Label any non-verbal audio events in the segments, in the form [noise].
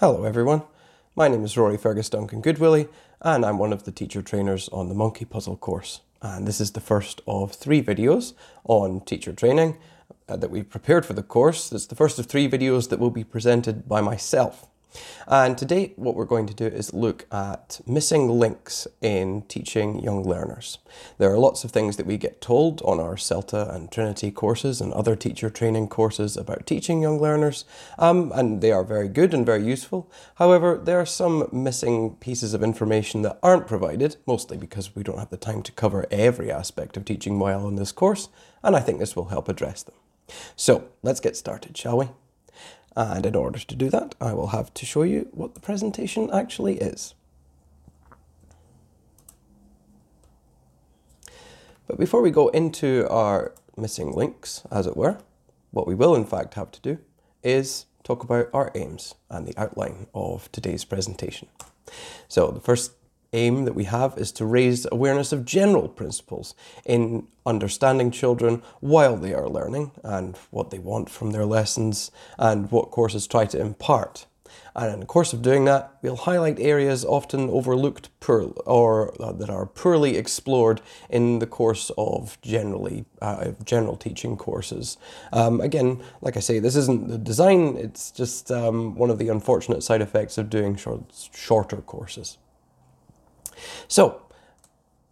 Hello, everyone. My name is Rory Fergus Duncan Goodwillie, and I'm one of the teacher trainers on the Monkey Puzzle course. And this is the first of three videos on teacher training uh, that we've prepared for the course. It's the first of three videos that will be presented by myself. And today, what we're going to do is look at missing links in teaching young learners. There are lots of things that we get told on our CELTA and Trinity courses and other teacher training courses about teaching young learners, um, and they are very good and very useful. However, there are some missing pieces of information that aren't provided, mostly because we don't have the time to cover every aspect of teaching while in this course, and I think this will help address them. So, let's get started, shall we? Uh, and in order to do that, I will have to show you what the presentation actually is. But before we go into our missing links, as it were, what we will in fact have to do is talk about our aims and the outline of today's presentation. So the first aim that we have is to raise awareness of general principles in understanding children while they are learning and what they want from their lessons and what courses try to impart. And in the course of doing that, we'll highlight areas often overlooked or uh, that are poorly explored in the course of generally uh, general teaching courses. Um, again, like I say, this isn't the design; it's just um, one of the unfortunate side effects of doing short, shorter courses. So,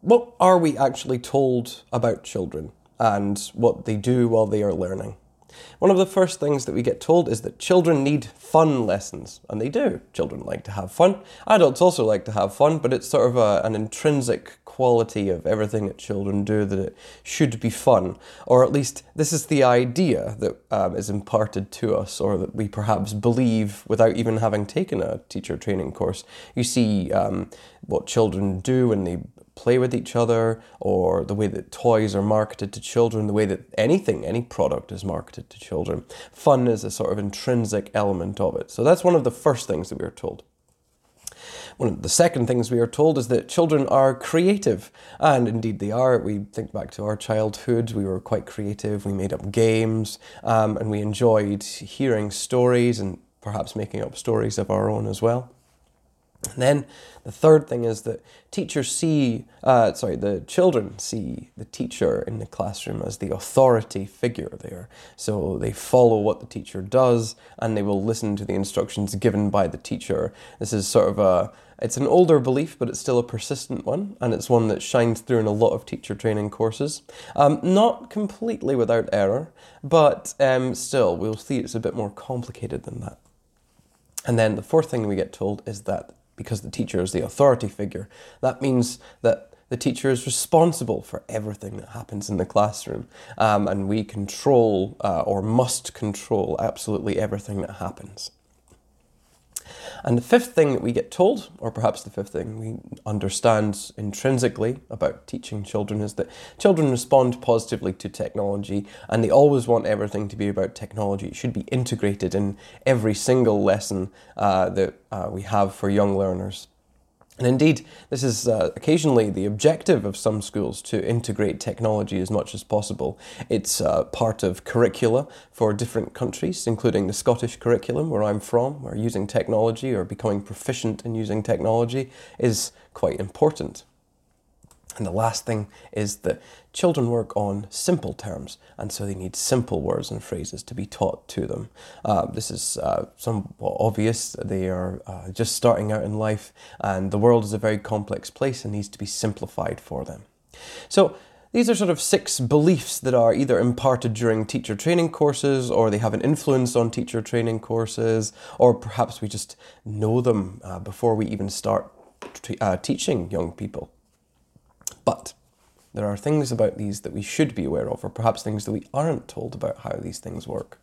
what are we actually told about children and what they do while they are learning? One of the first things that we get told is that children need fun lessons, and they do. Children like to have fun. Adults also like to have fun, but it's sort of a, an intrinsic quality of everything that children do that it should be fun, or at least this is the idea that um, is imparted to us, or that we perhaps believe without even having taken a teacher training course. You see um, what children do when they play with each other, or the way that toys are marketed to children, the way that anything, any product is marketed to children. Fun is a sort of intrinsic element of it. So that's one of the first things that we are told. One of the second things we are told is that children are creative, and indeed they are. We think back to our childhood, we were quite creative, we made up games, um, and we enjoyed hearing stories and perhaps making up stories of our own as well. And then the third thing is that teachers see, uh, sorry, the children see the teacher in the classroom as the authority figure there. So they follow what the teacher does and they will listen to the instructions given by the teacher. This is sort of a, it's an older belief, but it's still a persistent one, and it's one that shines through in a lot of teacher training courses. Um, not completely without error, but um, still, we'll see it's a bit more complicated than that. And then the fourth thing we get told is that because the teacher is the authority figure. That means that the teacher is responsible for everything that happens in the classroom, um, and we control uh, or must control absolutely everything that happens. And the fifth thing that we get told, or perhaps the fifth thing we understand intrinsically about teaching children, is that children respond positively to technology and they always want everything to be about technology. It should be integrated in every single lesson uh, that uh, we have for young learners. And indeed, this is uh, occasionally the objective of some schools to integrate technology as much as possible. It's uh, part of curricula for different countries, including the Scottish curriculum where I'm from, where using technology or becoming proficient in using technology is quite important. And the last thing is that children work on simple terms, and so they need simple words and phrases to be taught to them. Uh, this is uh, somewhat obvious. They are uh, just starting out in life, and the world is a very complex place and needs to be simplified for them. So, these are sort of six beliefs that are either imparted during teacher training courses, or they have an influence on teacher training courses, or perhaps we just know them uh, before we even start t- uh, teaching young people. But there are things about these that we should be aware of, or perhaps things that we aren't told about how these things work.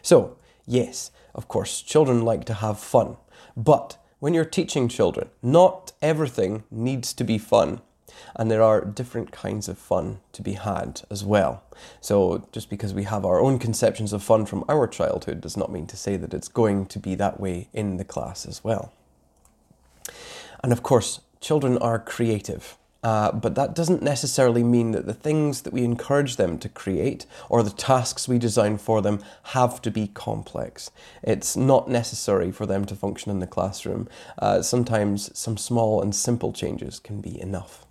So, yes, of course, children like to have fun, but when you're teaching children, not everything needs to be fun. And there are different kinds of fun to be had as well. So, just because we have our own conceptions of fun from our childhood does not mean to say that it's going to be that way in the class as well. And of course, children are creative Uh, but that doesn't necessarily mean that the things that we encourage them to create or the tasks we design for them have to be complex. It's not necessary for them to function in the classroom. Uh, sometimes some small and simple changes can be enough.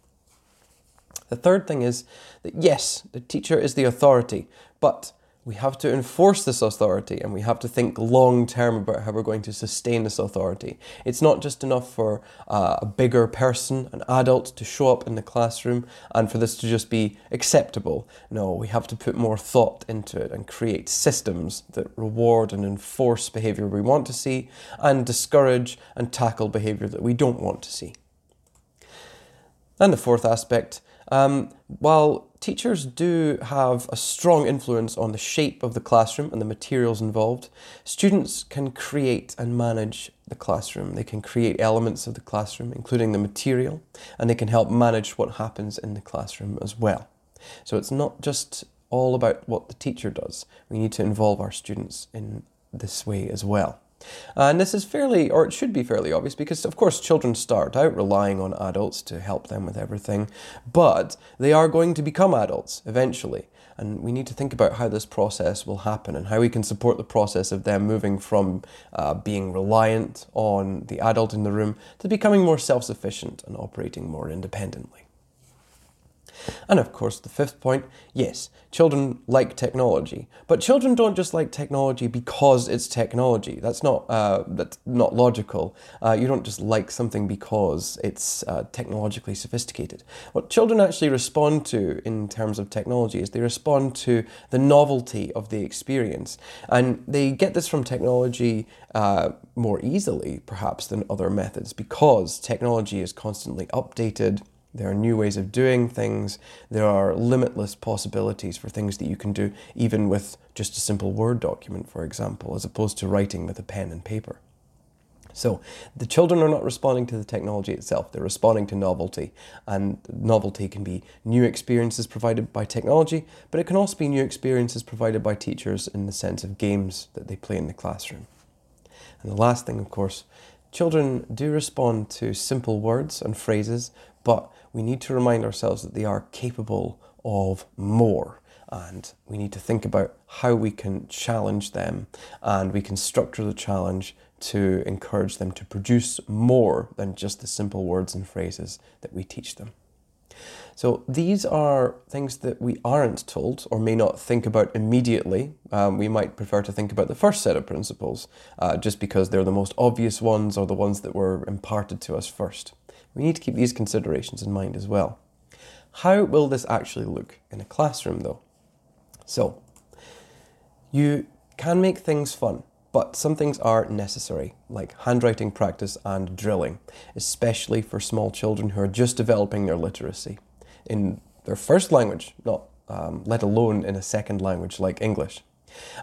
The third thing is that yes, the teacher is the authority, but we have to enforce this authority and we have to think long term about how we're going to sustain this authority. It's not just enough for uh, a bigger person, an adult, to show up in the classroom and for this to just be acceptable. No, we have to put more thought into it and create systems that reward and enforce behaviour we want to see and discourage and tackle behaviour that we don't want to see. And the fourth aspect um, while teachers do have a strong influence on the shape of the classroom and the materials involved, students can create and manage the classroom. They can create elements of the classroom, including the material, and they can help manage what happens in the classroom as well. So it's not just all about what the teacher does. We need to involve our students in this way as well. Uh, and this is fairly, or it should be fairly obvious, because of course children start out relying on adults to help them with everything, but they are going to become adults eventually. And we need to think about how this process will happen and how we can support the process of them moving from uh, being reliant on the adult in the room to becoming more self sufficient and operating more independently. And of course, the fifth point yes, children like technology, but children don't just like technology because it's technology. That's not uh, that's not logical. Uh, you don't just like something because it's uh, technologically sophisticated. What children actually respond to in terms of technology is they respond to the novelty of the experience, and they get this from technology uh, more easily, perhaps, than other methods because technology is constantly updated there are new ways of doing things. There are limitless possibilities for things that you can do, even with just a simple Word document, for example, as opposed to writing with a pen and paper. So the children are not responding to the technology itself, they're responding to novelty. And novelty can be new experiences provided by technology, but it can also be new experiences provided by teachers in the sense of games that they play in the classroom. And the last thing, of course, children do respond to simple words and phrases, but we need to remind ourselves that they are capable of more. And we need to think about how we can challenge them and we can structure the challenge to encourage them to produce more than just the simple words and phrases that we teach them. So these are things that we aren't told or may not think about immediately. Um, we might prefer to think about the first set of principles uh, just because they're the most obvious ones or the ones that were imparted to us first. We need to keep these considerations in mind as well. How will this actually look in a classroom though? So, you can make things fun, but some things are necessary, like handwriting practice and drilling, especially for small children who are just developing their literacy in their first language, not um, let alone in a second language like English.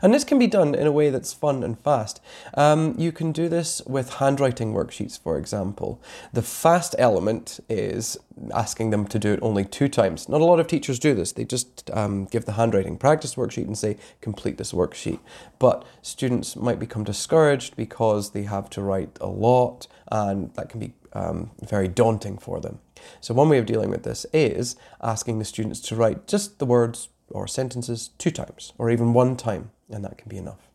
And this can be done in a way that's fun and fast. Um, you can do this with handwriting worksheets, for example. The fast element is asking them to do it only two times. Not a lot of teachers do this. They just um, give the handwriting practice worksheet and say, complete this worksheet. But students might become discouraged because they have to write a lot, and that can be um, very daunting for them. So, one way of dealing with this is asking the students to write just the words or sentences two times or even one time, and that can be enough.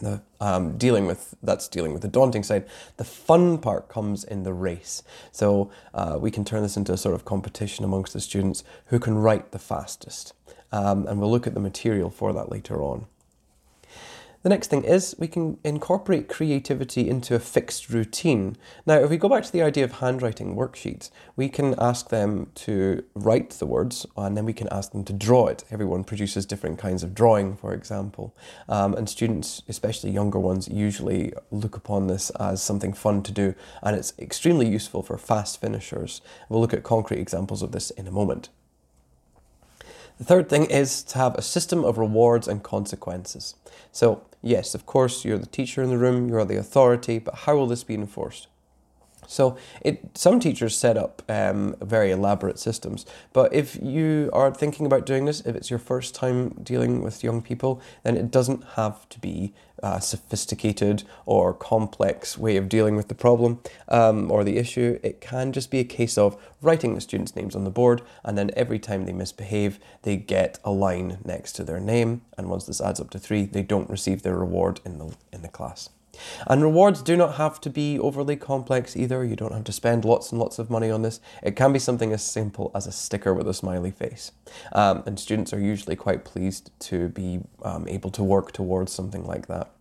The, um, dealing with that's dealing with the daunting side. The fun part comes in the race. So uh, we can turn this into a sort of competition amongst the students who can write the fastest. Um, and we'll look at the material for that later on. The next thing is we can incorporate creativity into a fixed routine. Now, if we go back to the idea of handwriting worksheets, we can ask them to write the words and then we can ask them to draw it. Everyone produces different kinds of drawing, for example. Um, and students, especially younger ones, usually look upon this as something fun to do and it's extremely useful for fast finishers. We'll look at concrete examples of this in a moment. The third thing is to have a system of rewards and consequences. So, yes, of course, you're the teacher in the room, you're the authority, but how will this be enforced? So it some teachers set up um, very elaborate systems, but if you are thinking about doing this, if it's your first time dealing with young people, then it doesn't have to be a sophisticated or complex way of dealing with the problem um, or the issue. It can just be a case of writing the students' names on the board, and then every time they misbehave, they get a line next to their name. And once this adds up to three, they don't receive their reward in the in the class. And rewards do not have to be overly complex either. You don't have to spend lots and lots of money on this. It can be something as simple as a sticker with a smiley face. Um, and students are usually quite pleased to be um, able to work towards something like that.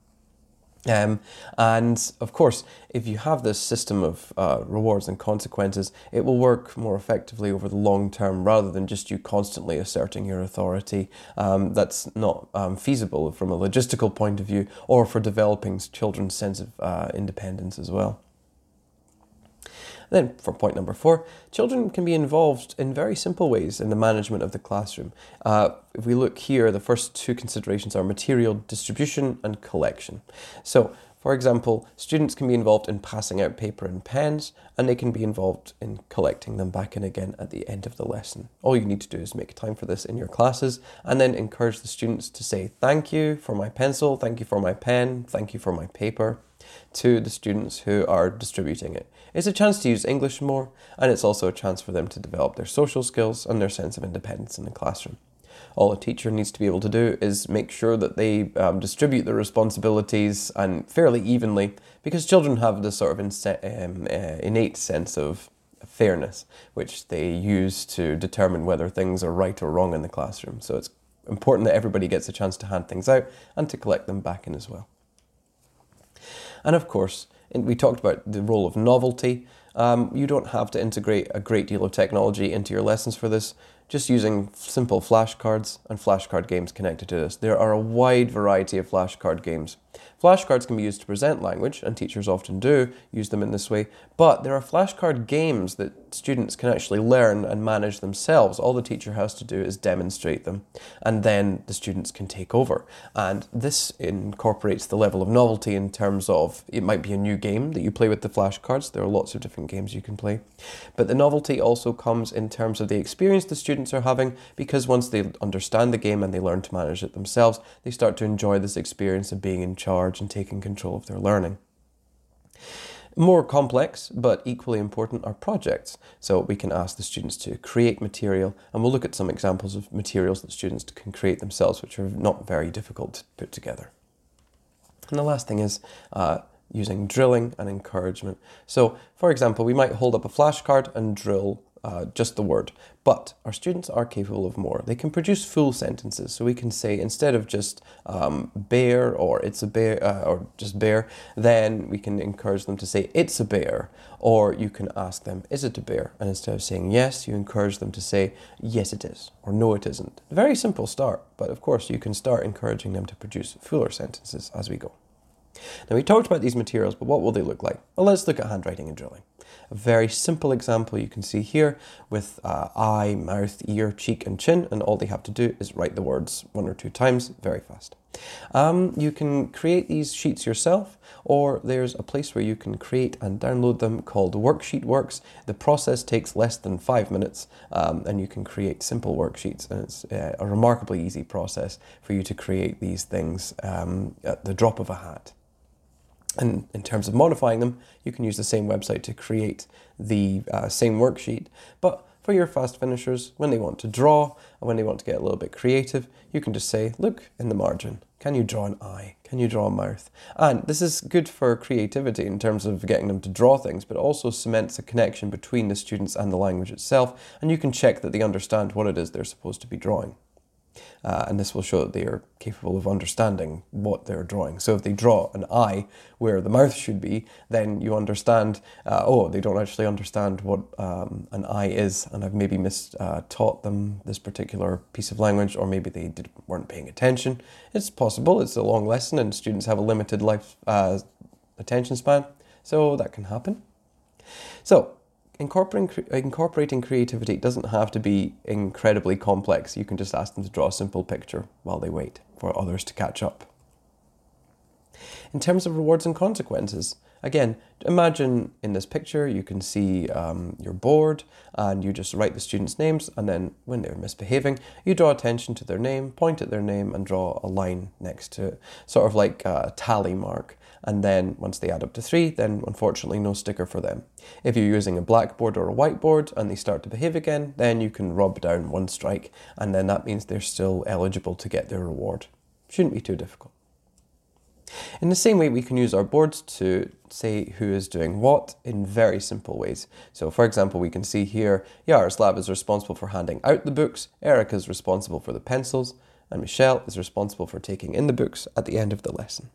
Um, and of course, if you have this system of uh, rewards and consequences, it will work more effectively over the long term rather than just you constantly asserting your authority. Um, that's not um, feasible from a logistical point of view or for developing children's sense of uh, independence as well. Then, for point number four, children can be involved in very simple ways in the management of the classroom. Uh, if we look here, the first two considerations are material distribution and collection. So, for example, students can be involved in passing out paper and pens, and they can be involved in collecting them back in again at the end of the lesson. All you need to do is make time for this in your classes and then encourage the students to say thank you for my pencil, thank you for my pen, thank you for my paper to the students who are distributing it. It's a chance to use English more, and it's also a chance for them to develop their social skills and their sense of independence in the classroom. All a teacher needs to be able to do is make sure that they um, distribute the responsibilities and fairly evenly, because children have this sort of um, uh, innate sense of fairness, which they use to determine whether things are right or wrong in the classroom. So it's important that everybody gets a chance to hand things out and to collect them back in as well. And of course, we talked about the role of novelty. Um, you don't have to integrate a great deal of technology into your lessons for this just using simple flashcards and flashcard games connected to this. There are a wide variety of flashcard games. Flashcards can be used to present language, and teachers often do use them in this way, but there are flashcard games that students can actually learn and manage themselves. All the teacher has to do is demonstrate them, and then the students can take over. And this incorporates the level of novelty in terms of it might be a new game that you play with the flashcards. There are lots of different games you can play. But the novelty also comes in terms of the experience the students are having, because once they understand the game and they learn to manage it themselves, they start to enjoy this experience of being in charge and taking control of their learning. More complex, but equally important, are projects. So we can ask the students to create material, and we'll look at some examples of materials that students can create themselves, which are not very difficult to put together. And the last thing is uh, using drilling and encouragement. So, for example, we might hold up a flashcard and drill uh, just the word. But our students are capable of more. They can produce full sentences. So we can say instead of just um, bear or it's a bear uh, or just bear, then we can encourage them to say it's a bear. Or you can ask them, is it a bear? And instead of saying yes, you encourage them to say yes it is or no it isn't. Very simple start, but of course you can start encouraging them to produce fuller sentences as we go. Now we talked about these materials, but what will they look like? Well, let's look at handwriting and drilling. A very simple example you can see here with uh, eye, mouth, ear, cheek, and chin, and all they have to do is write the words one or two times very fast. Um, you can create these sheets yourself, or there's a place where you can create and download them called Worksheet Works. The process takes less than five minutes, um, and you can create simple worksheets, and it's uh, a remarkably easy process for you to create these things um, at the drop of a hat. And in terms of modifying them, you can use the same website to create the uh, same worksheet. But for your fast finishers, when they want to draw and when they want to get a little bit creative, you can just say, look in the margin. Can you draw an eye? Can you draw a mouth? And this is good for creativity in terms of getting them to draw things, but also cements a connection between the students and the language itself. And you can check that they understand what it is they're supposed to be drawing. Uh, and this will show that they are capable of understanding what they're drawing. So if they draw an eye where the mouth should be, then you understand, uh, oh, they don't actually understand what um, an eye is, and I've maybe mis uh, taught them this particular piece of language, or maybe they did, weren't paying attention. It's possible, it's a long lesson, and students have a limited life uh, attention span, so that can happen. So, incorporating, incorporating creativity doesn't have to be incredibly complex. You can just ask them to draw a simple picture while they wait for others to catch up. In terms of rewards and consequences, again, imagine in this picture you can see um, your board and you just write the students' names, and then when they're misbehaving, you draw attention to their name, point at their name, and draw a line next to it, sort of like a tally mark. And then once they add up to three, then unfortunately no sticker for them. If you're using a blackboard or a whiteboard and they start to behave again, then you can rub down one strike, and then that means they're still eligible to get their reward. Shouldn't be too difficult. In the same way, we can use our boards to say who is doing what in very simple ways. So, for example, we can see here Yaroslav is responsible for handing out the books, Erica is responsible for the pencils, and Michelle is responsible for taking in the books at the end of the lesson.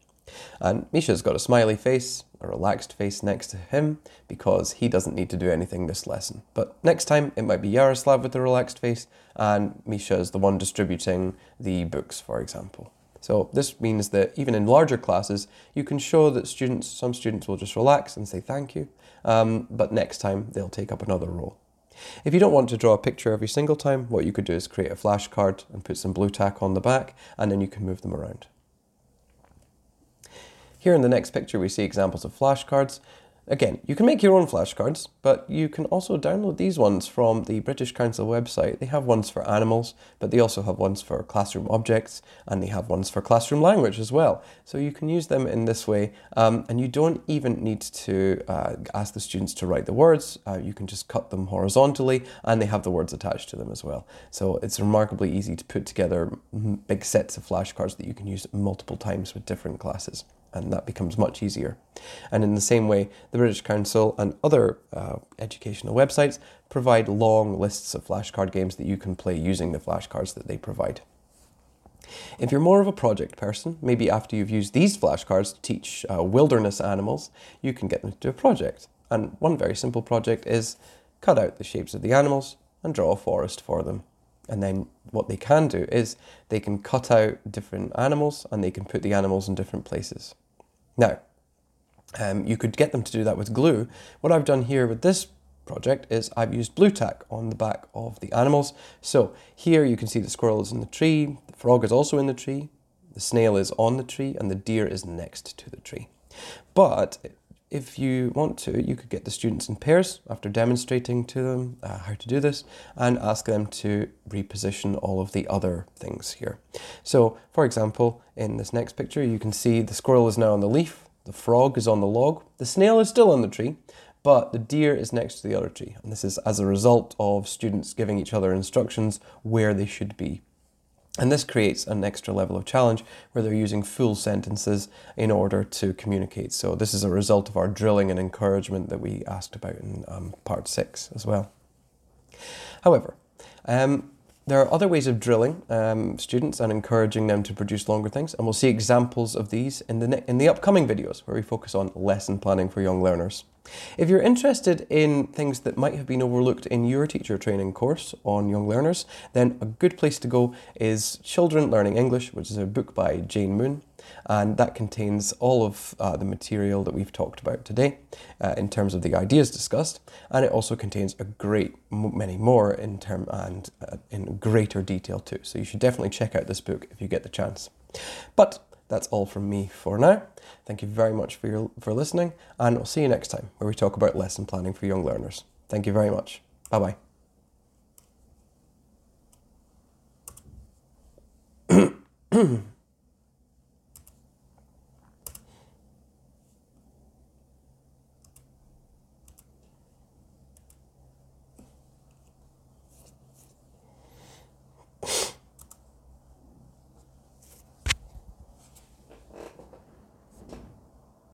And Misha's got a smiley face, a relaxed face next to him, because he doesn't need to do anything this lesson. But next time, it might be Yaroslav with a relaxed face, and Misha is the one distributing the books, for example. So this means that even in larger classes, you can show that students, some students will just relax and say thank you, um, but next time they'll take up another role. If you don't want to draw a picture every single time, what you could do is create a flashcard and put some blue tack on the back, and then you can move them around. Here in the next picture, we see examples of flashcards. Again, you can make your own flashcards, but you can also download these ones from the British Council website. They have ones for animals, but they also have ones for classroom objects, and they have ones for classroom language as well. So you can use them in this way, um, and you don't even need to uh, ask the students to write the words. Uh, you can just cut them horizontally, and they have the words attached to them as well. So it's remarkably easy to put together big sets of flashcards that you can use multiple times with different classes and that becomes much easier. And in the same way, the British Council and other uh, educational websites provide long lists of flashcard games that you can play using the flashcards that they provide. If you're more of a project person, maybe after you've used these flashcards to teach uh, wilderness animals, you can get them to do a project. And one very simple project is cut out the shapes of the animals and draw a forest for them. And then what they can do is they can cut out different animals and they can put the animals in different places. Now, um, you could get them to do that with glue. What I've done here with this project is I've used blue tack on the back of the animals. So here you can see the squirrel is in the tree, the frog is also in the tree, the snail is on the tree, and the deer is next to the tree. But if you want to, you could get the students in pairs after demonstrating to them uh, how to do this and ask them to reposition all of the other things here. So, for example, in this next picture, you can see the squirrel is now on the leaf, the frog is on the log, the snail is still on the tree, but the deer is next to the other tree. And this is as a result of students giving each other instructions where they should be and this creates an extra level of challenge where they're using full sentences in order to communicate. So, this is a result of our drilling and encouragement that we asked about in um, part six as well. However, um, there are other ways of drilling um, students and encouraging them to produce longer things, and we'll see examples of these in the, in the upcoming videos where we focus on lesson planning for young learners. If you're interested in things that might have been overlooked in your teacher training course on young learners, then a good place to go is Children Learning English, which is a book by Jane Moon, and that contains all of uh, the material that we've talked about today uh, in terms of the ideas discussed, and it also contains a great many more in term and uh, in greater detail too. So you should definitely check out this book if you get the chance. But that's all from me for now. Thank you very much for, your, for listening, and we'll see you next time where we talk about lesson planning for young learners. Thank you very much. Bye bye. [clears throat]